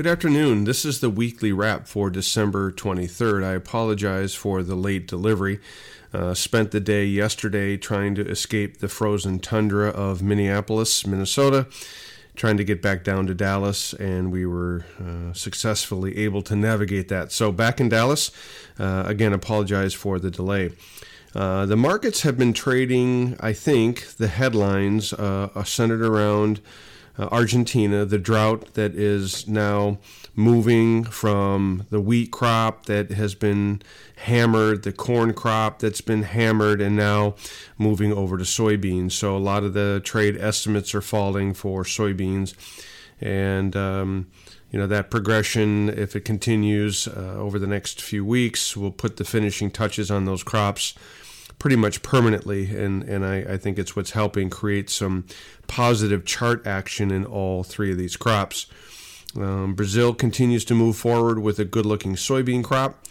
Good afternoon. This is the weekly wrap for December 23rd. I apologize for the late delivery. Uh, spent the day yesterday trying to escape the frozen tundra of Minneapolis, Minnesota, trying to get back down to Dallas, and we were uh, successfully able to navigate that. So, back in Dallas, uh, again, apologize for the delay. Uh, the markets have been trading, I think, the headlines uh, are centered around uh, Argentina, the drought that is now moving from the wheat crop that has been hammered, the corn crop that's been hammered, and now moving over to soybeans. So a lot of the trade estimates are falling for soybeans, and um, you know that progression, if it continues uh, over the next few weeks, will put the finishing touches on those crops pretty much permanently, and and I, I think it's what's helping create some positive chart action in all three of these crops. Um, Brazil continues to move forward with a good-looking soybean crop.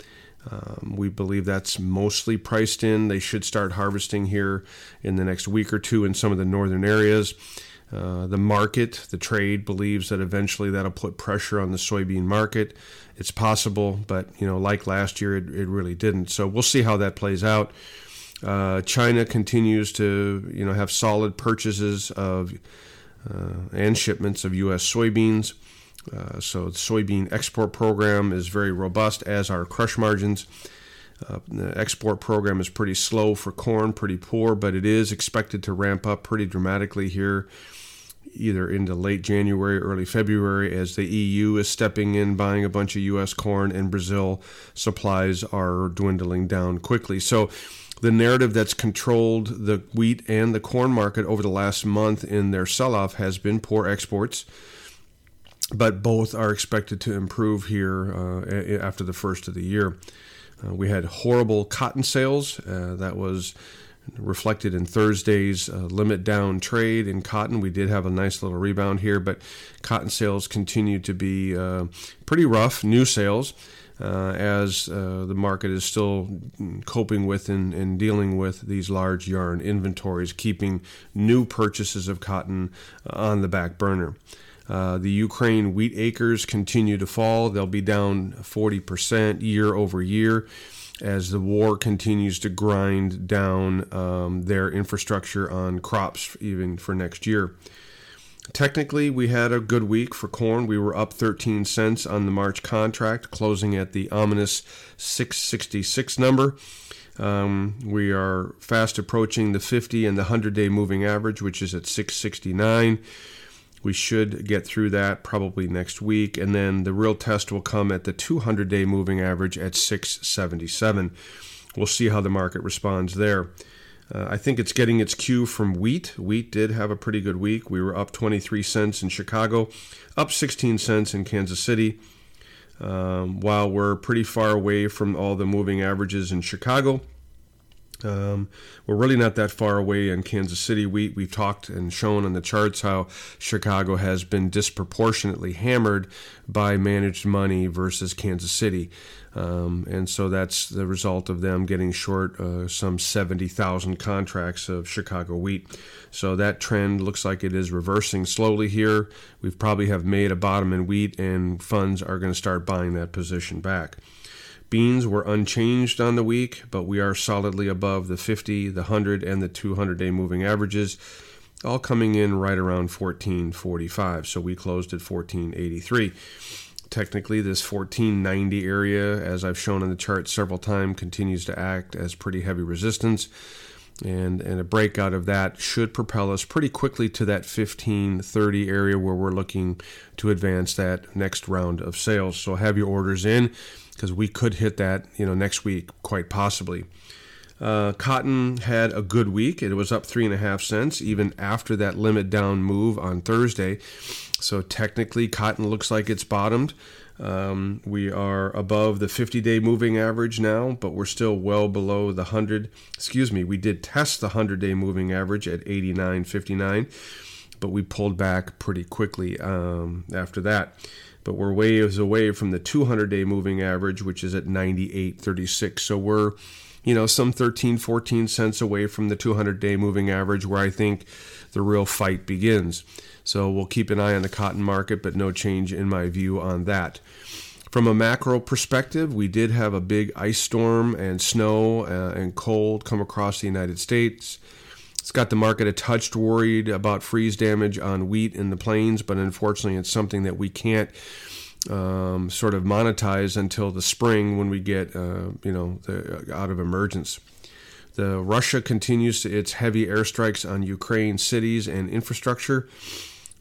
Um, we believe that's mostly priced in. They should start harvesting here in the next week or two in some of the northern areas. Uh, the market, the trade, believes that eventually that'll put pressure on the soybean market. It's possible, but you know, like last year, it, it really didn't. So we'll see how that plays out. Uh, China continues to you know have solid purchases of uh, and shipments of U.S. soybeans. Uh, so the soybean export program is very robust, as are crush margins. Uh, the export program is pretty slow for corn, pretty poor, but it is expected to ramp up pretty dramatically here, either into late January, early February, as the EU is stepping in, buying a bunch of U.S. corn, and Brazil supplies are dwindling down quickly. So the narrative that's controlled the wheat and the corn market over the last month in their sell off has been poor exports. But both are expected to improve here uh, after the first of the year. Uh, we had horrible cotton sales. Uh, that was reflected in Thursday's uh, limit down trade in cotton. We did have a nice little rebound here, but cotton sales continue to be uh, pretty rough. New sales uh, as uh, the market is still coping with and, and, dealing with these large yarn inventories, keeping new purchases of cotton on the back burner. Uh, the Ukraine wheat acres continue to fall. They'll be down 40% year over year as the war continues to grind down um, their infrastructure on crops, even for next year. Technically, we had a good week for corn. We were up 13 cents on the March contract, closing at the ominous 666 number. Um, we are fast approaching the 50 and the 100 day moving average, which is at 669. We should get through that probably next week, and then the real test will come at the 200 day moving average at 677. We'll see how the market responds there. Uh, I think it's getting its cue from wheat. Wheat did have a pretty good week. We were up 23 cents in Chicago, up 16 cents in Kansas City. Um, while we're pretty far away from all the moving averages in Chicago, um, we're really not that far away in Kansas City. We, we've talked and shown on the charts how Chicago has been disproportionately hammered by managed money versus Kansas City. Um, and so that's the result of them getting short uh, some 70,000 contracts of Chicago wheat. So that trend looks like it is reversing slowly here. We probably have made a bottom in wheat, and funds are going to start buying that position back. Beans were unchanged on the week, but we are solidly above the 50, the 100, and the 200 day moving averages, all coming in right around 1445. So we closed at 1483. Technically, this 1490 area, as I've shown on the chart several times, continues to act as pretty heavy resistance. And, and a breakout of that should propel us pretty quickly to that 1530 area where we're looking to advance that next round of sales. So have your orders in because we could hit that you know next week quite possibly. Uh, cotton had a good week. It was up three and a half cents even after that limit down move on Thursday. So technically, cotton looks like it's bottomed. Um, we are above the 50 day moving average now, but we're still well below the 100. Excuse me, we did test the 100 day moving average at 89.59, but we pulled back pretty quickly um, after that but we're ways away from the 200 day moving average, which is at 98.36. So we're, you know, some 13, 14 cents away from the 200 day moving average, where I think the real fight begins. So we'll keep an eye on the cotton market, but no change in my view on that. From a macro perspective, we did have a big ice storm and snow uh, and cold come across the United States. It's got the market a touch worried about freeze damage on wheat in the plains, but unfortunately, it's something that we can't um, sort of monetize until the spring when we get, uh, you know, the, out of emergence. The Russia continues its heavy airstrikes on Ukraine cities and infrastructure.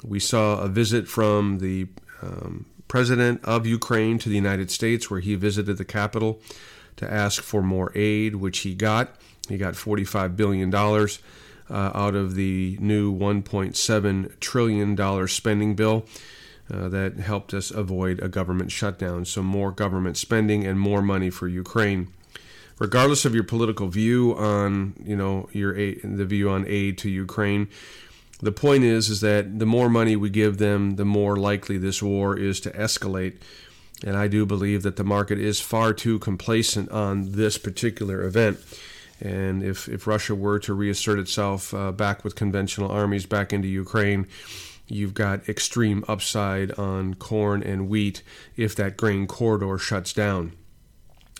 We saw a visit from the um, president of Ukraine to the United States, where he visited the capital to ask for more aid, which he got. He got $45 billion uh, out of the new $1.7 trillion spending bill. Uh, that helped us avoid a government shutdown. So, more government spending and more money for Ukraine. Regardless of your political view on, you know, your aid, the view on aid to Ukraine, the point is is that the more money we give them, the more likely this war is to escalate. And I do believe that the market is far too complacent on this particular event. And if, if Russia were to reassert itself uh, back with conventional armies back into Ukraine, you've got extreme upside on corn and wheat if that grain corridor shuts down.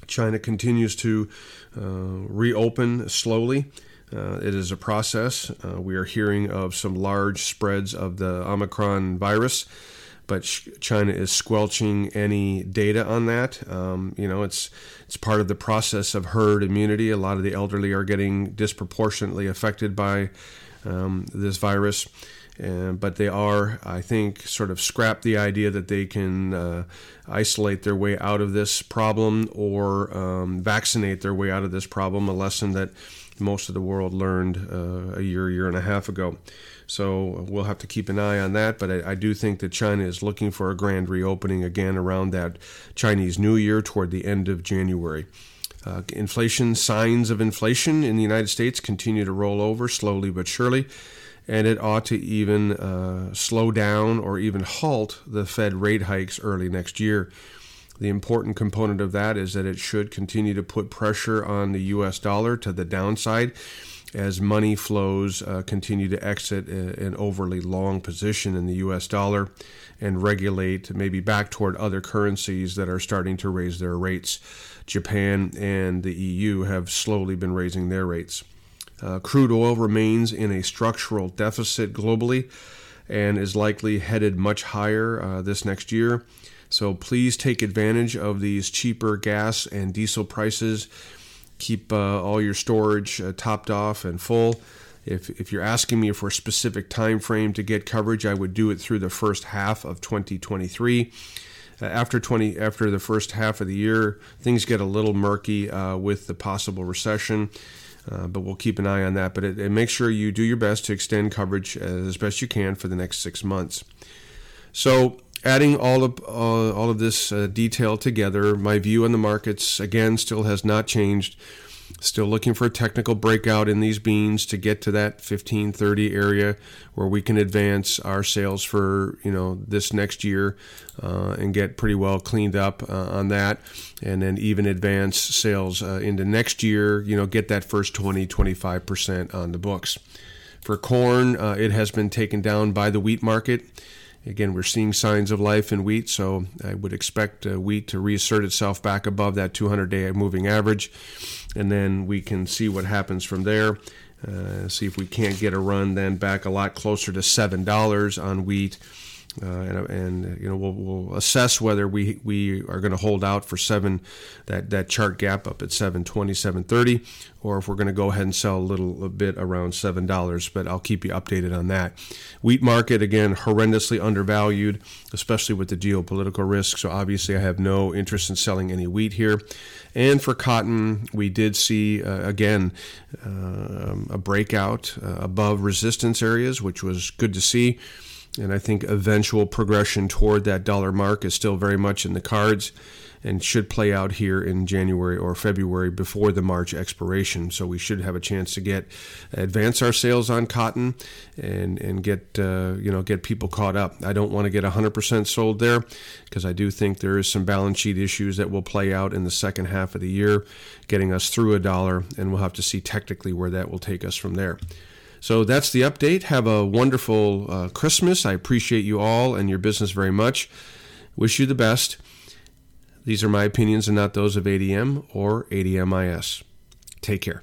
China continues to uh, reopen slowly. Uh, it is a process. Uh, we are hearing of some large spreads of the Omicron virus, but China is squelching any data on that. Um, you know, it's it's part of the process of herd immunity. A lot of the elderly are getting disproportionately affected by um, this virus. Uh, but they are, I think, sort of scrap the idea that they can uh, isolate their way out of this problem or um, vaccinate their way out of this problem, a lesson that most of the world learned uh, a year, year and a half ago. So we'll have to keep an eye on that. But I, I, do think that China is looking for a grand reopening again around that Chinese New Year toward the end of January. Uh, inflation, signs of inflation in the United States continue to roll over slowly but surely, and it ought to even uh, slow down or even halt the Fed rate hikes early next year. The important component of that is that it should continue to put pressure on the US dollar to the downside as money flows uh, continue to exit an overly long position in the US dollar and regulate maybe back toward other currencies that are starting to raise their rates. Japan and the EU have slowly been raising their rates. Uh, crude oil remains in a structural deficit globally and is likely headed much higher uh, this next year. So please take advantage of these cheaper gas and diesel prices. Keep uh, all your storage uh, topped off and full. If, if you're asking me for a specific time frame to get coverage, I would do it through the first half of 2023. Uh, after 20 after the first half of the year, things get a little murky uh, with the possible recession. Uh, but we'll keep an eye on that. But it, it make sure you do your best to extend coverage as best you can for the next six months. So adding all of uh, all of this uh, detail together, my view on the markets again still has not changed. Still looking for a technical breakout in these beans to get to that 1530 area where we can advance our sales for you know this next year uh, and get pretty well cleaned up uh, on that, and then even advance sales uh, into next year. You know, get that first 20 25 percent on the books. For corn, uh, it has been taken down by the wheat market. Again, we're seeing signs of life in wheat, so I would expect uh, wheat to reassert itself back above that 200 day moving average, and then we can see what happens from there. Uh, see if we can't get a run then back a lot closer to $7 on wheat uh, and, and, you know we'll, we'll, assess whether we we are going to hold out for seven that that chart gap up at 720 730 or if we're going to go ahead and sell a little a bit around seven dollars but I'll keep you updated on that. Wheat market again horrendously undervalued especially with the geopolitical risk so obviously I have no interest in selling any wheat here. And for cotton we did see uh, again uh, a breakout uh, above resistance areas which was good to see and I think eventual progression toward that dollar mark is still very much in the cards and should play out here in January or February before the March expiration. So we should have a chance to get advance our sales on cotton and and get uh, you know get people caught up. I don't want to get 100% sold there because I do think there is some balance sheet issues that will play out in the second half of the year, getting us through a dollar, and we'll have to see technically where that will take us from there. So that's the update. Have a wonderful uh, Christmas. I appreciate you all and your business very much. Wish you the best. These are my opinions and not those of ADM or ADMIS. Take care.